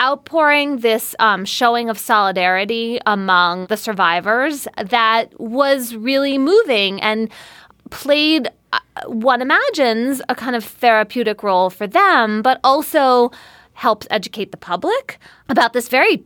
outpouring, this um, showing of solidarity among the survivors that was really moving and played, uh, one imagines, a kind of therapeutic role for them, but also helps educate the public about this very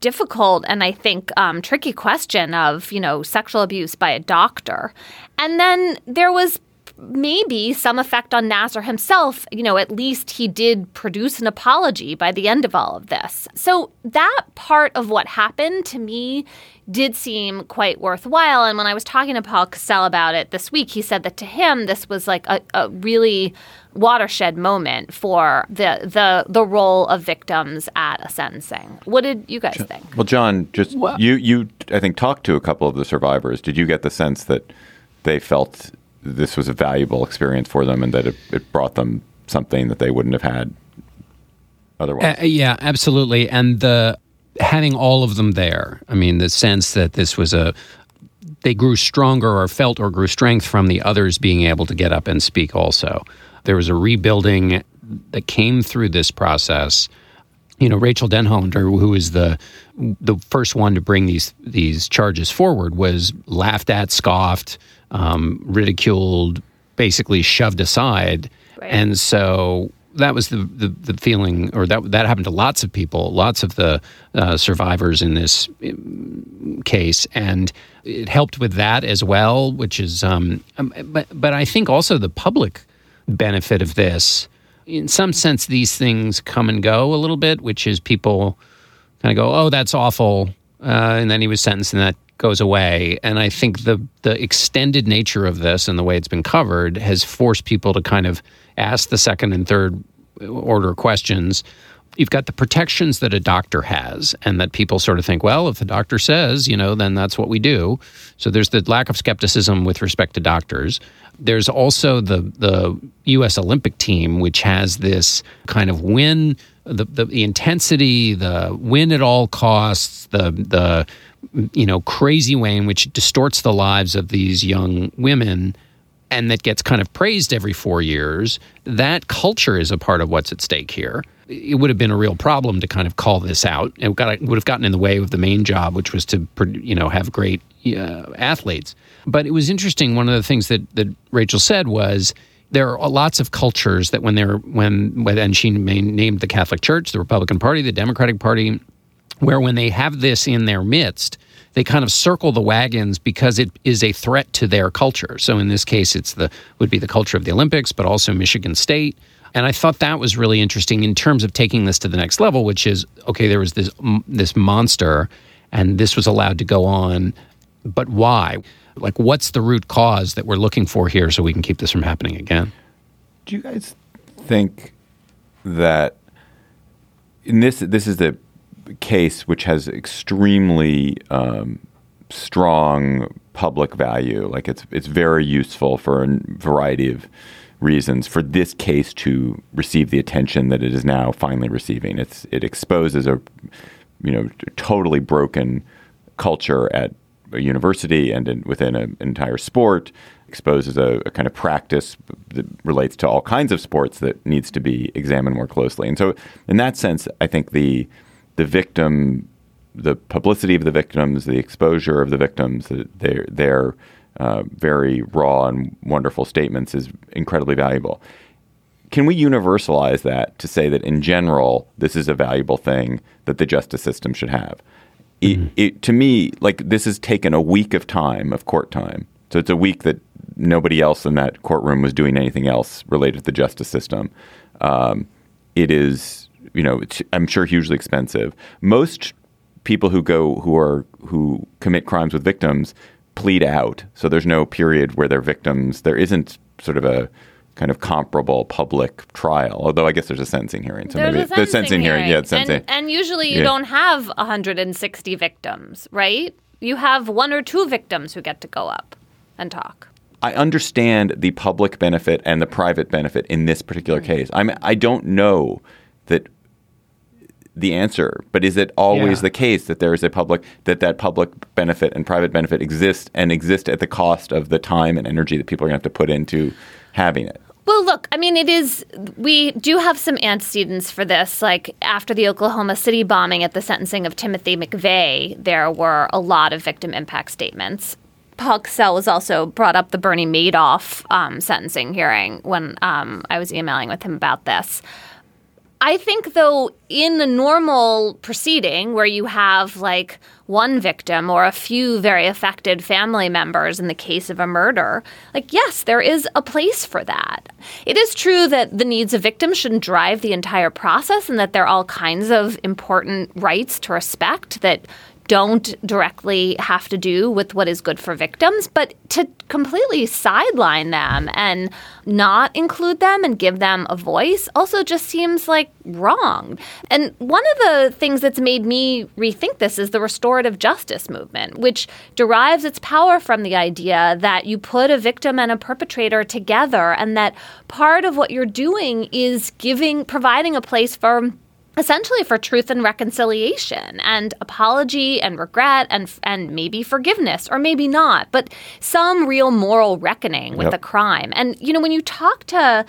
difficult and I think um, tricky question of you know sexual abuse by a doctor, and then there was maybe some effect on Nassar himself. You know, at least he did produce an apology by the end of all of this. So that part of what happened to me did seem quite worthwhile. And when I was talking to Paul Cassell about it this week, he said that to him this was like a, a really watershed moment for the the the role of victims at a sentencing. What did you guys think? Well, John, just well, you you I think talked to a couple of the survivors. Did you get the sense that they felt this was a valuable experience for them and that it, it brought them something that they wouldn't have had otherwise. Uh, yeah, absolutely. And the having all of them there, I mean, the sense that this was a they grew stronger or felt or grew strength from the others being able to get up and speak also. There was a rebuilding that came through this process. You know, Rachel Denhollander, who was the the first one to bring these these charges forward, was laughed at, scoffed, um, ridiculed, basically shoved aside. Right. And so that was the, the, the, feeling, or that that happened to lots of people, lots of the uh, survivors in this um, case, and it helped with that as well. Which is, um, um, but but I think also the public benefit of this, in some sense, these things come and go a little bit, which is people kind of go, oh, that's awful, uh, and then he was sentenced, and that goes away. And I think the the extended nature of this and the way it's been covered has forced people to kind of ask the second and third order questions. You've got the protections that a doctor has, and that people sort of think, well, if the doctor says, you know, then that's what we do. So there's the lack of skepticism with respect to doctors. There's also the the U.S. Olympic team, which has this kind of win the, the, the intensity, the win at all costs, the the you know, crazy way in which it distorts the lives of these young women and that gets kind of praised every four years, that culture is a part of what's at stake here. It would have been a real problem to kind of call this out. It, got, would have gotten in the way of the main job, which was to, you know, have great uh, athletes. But it was interesting. One of the things that, that Rachel said was there are lots of cultures that when they're when when and she named the Catholic Church, the Republican Party, the Democratic Party, where when they have this in their midst, they kind of circle the wagons because it is a threat to their culture. So in this case, it's the would be the culture of the Olympics, but also Michigan State. And I thought that was really interesting in terms of taking this to the next level, which is okay. There was this this monster, and this was allowed to go on, but why? Like, what's the root cause that we're looking for here, so we can keep this from happening again? Do you guys think that in this this is a case which has extremely um, strong public value? Like it's it's very useful for a variety of reasons for this case to receive the attention that it is now finally receiving. It's it exposes a you know totally broken culture at a university and in, within an entire sport exposes a, a, kind of practice that relates to all kinds of sports that needs to be examined more closely. And so, in that sense, I think the the victim, the publicity of the victims, the exposure of the victims, their their uh, very raw and wonderful statements is incredibly valuable. Can we universalize that to say that in general this is a valuable thing that the justice system should have? Mm-hmm. It, it, to me, like this has taken a week of time of court time. So it's a week that nobody else in that courtroom was doing anything else related to the justice system. Um, it is, you know, I'm sure hugely expensive. Most people who go who are who commit crimes with victims plead out. So there's no period where they're victims. There isn't sort of a kind of comparable public trial. Although I guess there's a sentencing hearing. So there's maybe a sentencing the sentencing hearing, hearing. yeah, sentencing. And, and usually you yeah. don't have 160 victims, right? You have one or two victims who get to go up and talk. I understand the public benefit and the private benefit in this particular mm-hmm. case. I'm I don't know that the answer, but is it always yeah. the case that there is a public that that public benefit and private benefit exist and exist at the cost of the time and energy that people are going to have to put into having it? Well, look, I mean, it is, we do have some antecedents for this. Like after the Oklahoma City bombing at the sentencing of Timothy McVeigh, there were a lot of victim impact statements. Paul Cassell was also brought up the Bernie Madoff um, sentencing hearing when um, I was emailing with him about this. I think, though, in the normal proceeding where you have like one victim or a few very affected family members in the case of a murder, like, yes, there is a place for that. It is true that the needs of victims shouldn't drive the entire process and that there are all kinds of important rights to respect that don't directly have to do with what is good for victims, but to completely sideline them and not include them and give them a voice also just seems like wrong. And one of the things that's made me rethink this is the restorative justice movement, which derives its power from the idea that you put a victim and a perpetrator together and that part of what you're doing is giving providing a place for essentially for truth and reconciliation and apology and regret and and maybe forgiveness or maybe not but some real moral reckoning with yep. the crime and you know when you talk to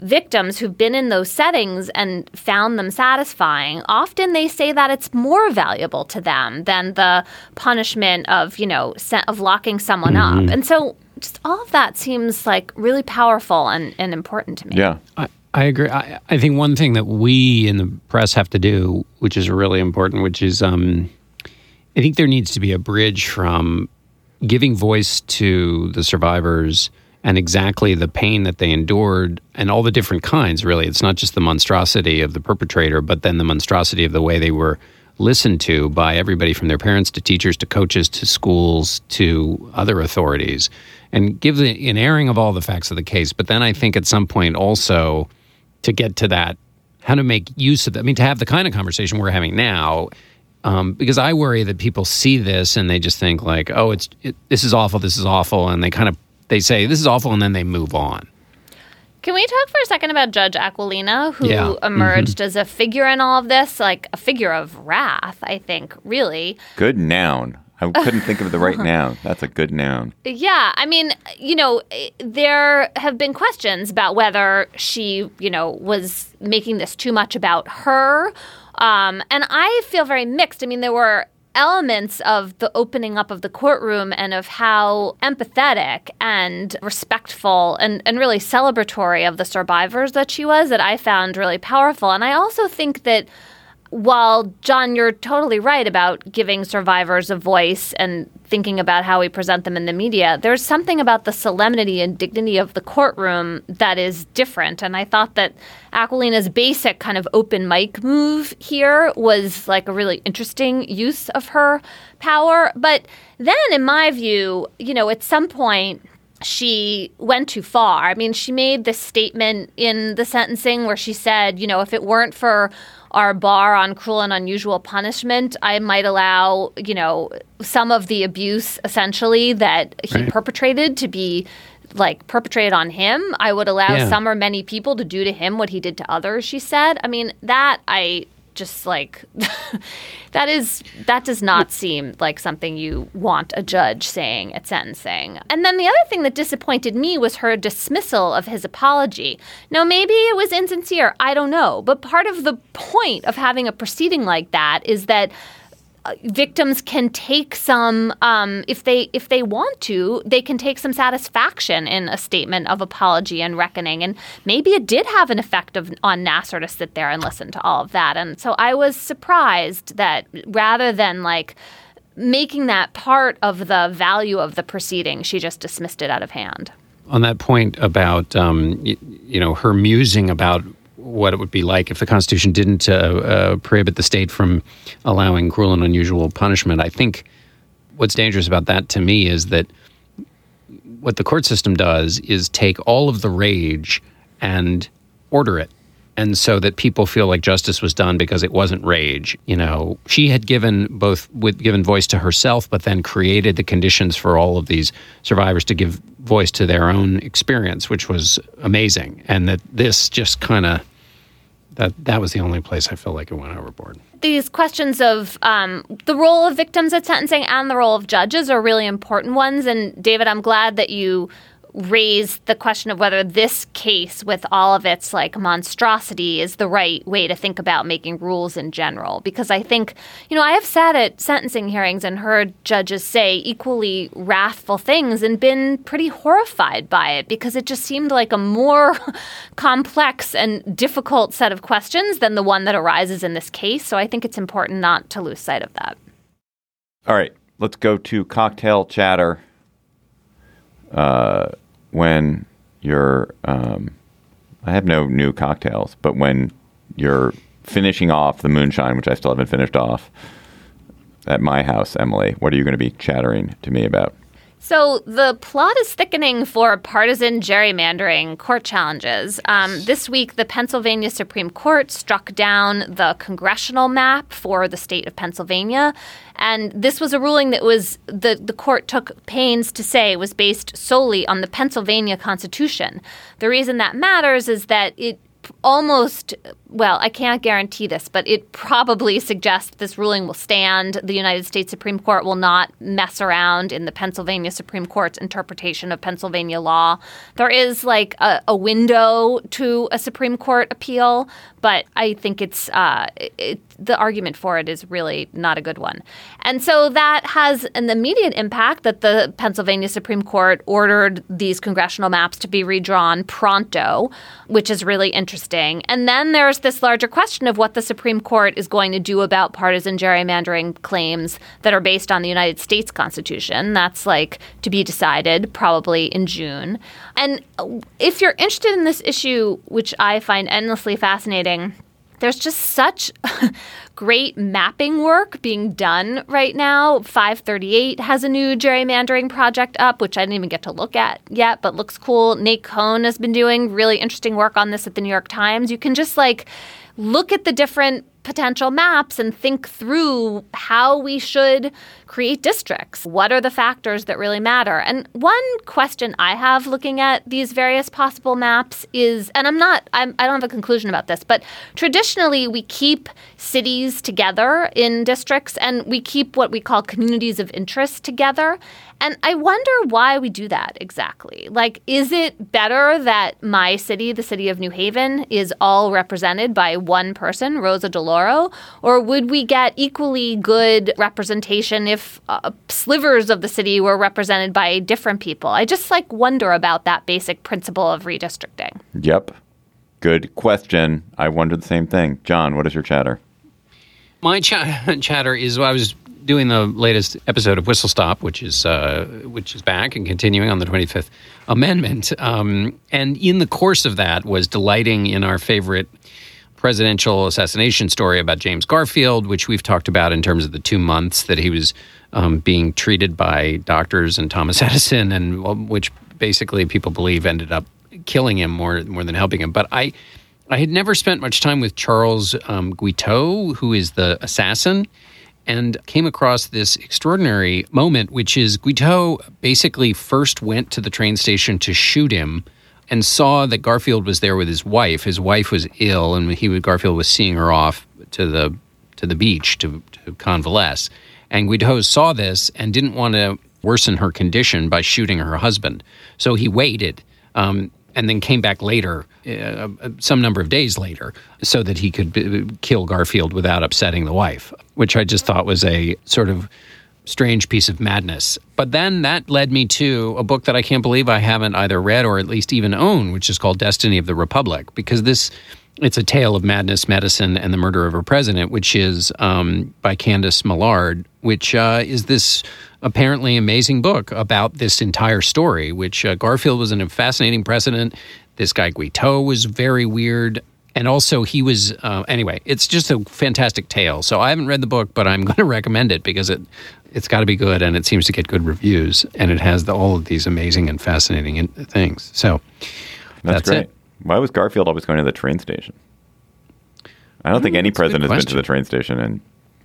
victims who've been in those settings and found them satisfying often they say that it's more valuable to them than the punishment of you know of locking someone mm-hmm. up and so just all of that seems like really powerful and, and important to me yeah I- I agree. I, I, think one thing that we in the press have to do, which is really important, which is um, I think there needs to be a bridge from giving voice to the survivors and exactly the pain that they endured and all the different kinds, really. It's not just the monstrosity of the perpetrator, but then the monstrosity of the way they were listened to by everybody from their parents to teachers to coaches to schools to other authorities and give the, an airing of all the facts of the case. But then I think at some point also, to get to that, how to make use of that. I mean, to have the kind of conversation we're having now, um, because I worry that people see this and they just think like, oh, it's it, this is awful, this is awful, and they kind of they say this is awful, and then they move on. Can we talk for a second about Judge Aquilina, who yeah. Mm-hmm. emerged mm-hmm. as a figure in all of this, like a figure of wrath? I think, really. Good noun. I couldn't think of the right noun. That's a good noun. Yeah, I mean, you know, there have been questions about whether she, you know, was making this too much about her. Um, and I feel very mixed. I mean, there were elements of the opening up of the courtroom and of how empathetic and respectful and, and really celebratory of the survivors that she was that I found really powerful. And I also think that while John, you're totally right about giving survivors a voice and thinking about how we present them in the media, there's something about the solemnity and dignity of the courtroom that is different. And I thought that Aquilina's basic kind of open mic move here was like a really interesting use of her power. But then, in my view, you know, at some point, she went too far. I mean, she made this statement in the sentencing where she said, you know, if it weren't for our bar on cruel and unusual punishment, I might allow, you know, some of the abuse essentially that he Right. perpetrated to be like perpetrated on him. I would allow Yeah. some or many people to do to him what he did to others, she said. I mean, that I just like that is that does not seem like something you want a judge saying at sentencing. And then the other thing that disappointed me was her dismissal of his apology. Now maybe it was insincere, I don't know, but part of the point of having a proceeding like that is that victims can take some um, if they if they want to they can take some satisfaction in a statement of apology and reckoning. And maybe it did have an effect of, on Nassar to sit there and listen to all of that. And so I was surprised that rather than like making that part of the value of the proceeding she just dismissed it out of hand. On that point about um, y- you know her musing about what it would be like if the Constitution didn't uh, uh, prohibit the state from allowing cruel and unusual punishment. I think what's dangerous about that to me is that what the court system does is take all of the rage and order it. And so that people feel like justice was done because it wasn't rage. You know, she had given both with given voice to herself, but then created the conditions for all of these survivors to give voice to their own experience, which was amazing. And that this just kind of that that was the only place I felt like it went overboard. these questions of um, the role of victims at sentencing and the role of judges are really important ones. And David, I'm glad that you raised the question of whether this case, with all of its like monstrosity, is the right way to think about making rules in general. Because I think, you know, I have sat at sentencing hearings and heard judges say equally wrathful things and been pretty horrified by it because it just seemed like a more complex and difficult set of questions than the one that arises in this case. So I think it's important not to lose sight of that. All right, let's go to cocktail chatter. Uh, when you're, um, I have no new cocktails, but when you're finishing off the moonshine, which I still haven't finished off at my house, Emily, what are you going to be chattering to me about? So the plot is thickening for partisan gerrymandering court challenges. Um, this week, the Pennsylvania Supreme Court struck down the congressional map for the state of Pennsylvania. And this was a ruling that was the, the court took pains to say was based solely on the Pennsylvania Constitution. The reason that matters is that it almost well i can't guarantee this but it probably suggests this ruling will stand. The united states supreme court will not mess around in the pennsylvania supreme court's interpretation of pennsylvania law. There is like a, a window to a supreme court appeal but i think it's uh, it, the argument for it is really not a good one. And so that has an immediate impact that the pennsylvania supreme court ordered these congressional maps to be redrawn pronto which is really interesting. And then there's this larger question of what the Supreme Court is going to do about partisan gerrymandering claims that are based on the United States Constitution. That's like to be decided probably in June. And if you're interested in this issue, which I find endlessly fascinating, there's just such great mapping work being done right now. 538 has a new gerrymandering project up, which I didn't even get to look at yet, but looks cool. Nate Cohn has been doing really interesting work on this at the New York Times. You can just like look at the different potential maps and think through how we should create districts. What are the factors that really matter? And one question I have looking at these various possible maps is, and I'm not, I'm, I don't have a conclusion about this, but traditionally we keep cities together in districts and we keep what we call communities of interest together. And I wonder why we do that exactly. Like, is it better that my city, the city of New Haven, is all represented by one person, Rosa DeLauro? Or would we get equally good representation if uh, slivers of the city were represented by different people? I just like wonder about that basic principle of redistricting. Yep. Good question. I wondered the same thing. John, what is your chatter? My ch- chatter is I was doing the latest episode of Whistle Stop, which is uh, which is back and continuing on the 25th Amendment. Um, and in the course of that, was delighting in our favorite presidential assassination story about James Garfield, which we've talked about in terms of the two months that he was um, being treated by doctors and Thomas Edison, and well, which basically people believe ended up killing him more more than helping him. But I. I had never spent much time with Charles um, Guiteau, who is the assassin, and came across this extraordinary moment, which is Guiteau basically first went to the train station to shoot him and saw that Garfield was there with his wife. His wife was ill, and he Garfield was seeing her off to the to the beach to, to convalesce. And Guiteau saw this and didn't want to worsen her condition by shooting her husband, so he waited. Um, and then came back later, uh, some number of days later, so that he could b- kill Garfield without upsetting the wife, which I just thought was a sort of strange piece of madness. But then that led me to a book that I can't believe I haven't either read or at least even own, which is called Destiny of the Republic, because this it's a tale of madness, medicine, and the murder of a president, which is um, by Candice Millard, which uh, is this apparently amazing book about this entire story. Which uh, Garfield was a fascinating president. This guy Guiteau was very weird. And also, he was uh, anyway. It's just a fantastic tale. So I haven't read the book, but I'm going to recommend it because it it's got to be good, and it seems to get good reviews, and it has the, all of these amazing and fascinating in- things. So That's, That's it. Why was Garfield always going to the train station? I don't think any that's a good president has been to the train station in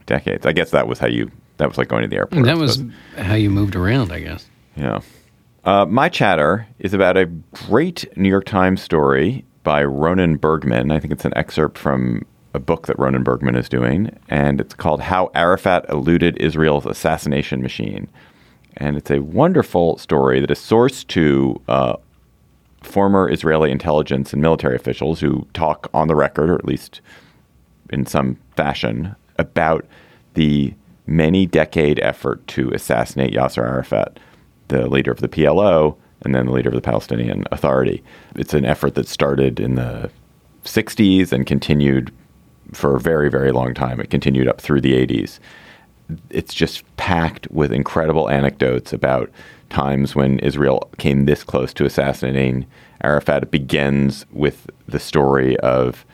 decades. I guess that was how you. That was like going to the airport. That was how you moved around, I guess. Yeah. Uh, my chatter is about a great New York Times story by Ronen Bergman. I think it's an excerpt from a book that Ronen Bergman is doing, and it's called How Arafat Eluded Israel's Assassination Machine. And it's a wonderful story that is sourced to uh, former Israeli intelligence and military officials who talk on the record, or at least in some fashion, about the many decade effort to assassinate Yasser Arafat, the leader of the PLO and then the leader of the Palestinian Authority. It's an effort that started in the 60s and continued for a very, very long time. It continued up through the 80s. It's just packed with incredible anecdotes about times when Israel came this close to assassinating Arafat. It begins with the story of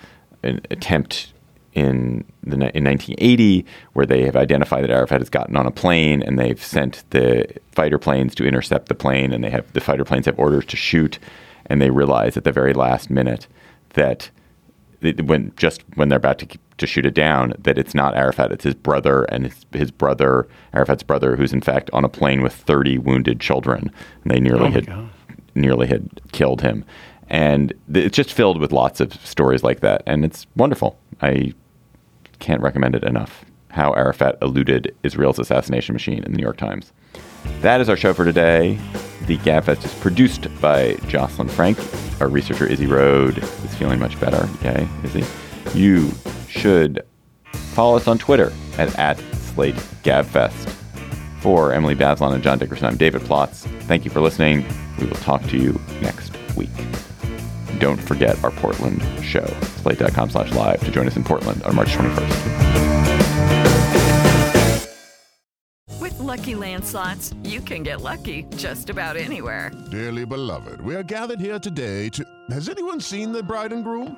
an attempt in the in 1980 where they have identified that Arafat has gotten on a plane and they've sent the fighter planes to intercept the plane and they have the fighter planes have orders to shoot and they realize at the very last minute that when just when they're about to to shoot it down that it's not Arafat it's his brother and his, his brother Arafat's brother who's in fact on a plane with 30 wounded children and they nearly Oh had God. nearly had killed him and th- it's just filled with lots of stories like that and it's wonderful I can't recommend it enough. How Arafat eluded Israel's assassination machine in the New York Times. That is our show for today. The Gabfest is produced by Jocelyn Frank. Our researcher Izzy Road is feeling much better. Yay, Izzy. You should follow us on Twitter at, at Slate Gabfest. For Emily Bazelon and John Dickerson, I'm David Plotz. Thank you for listening. We will talk to you next week. Don't forget our Portland show, slate.com slash live, to join us in Portland on March 21st. With Lucky Land slots, you can get lucky just about anywhere. Dearly beloved, we are gathered here today to. Has anyone seen the bride and groom?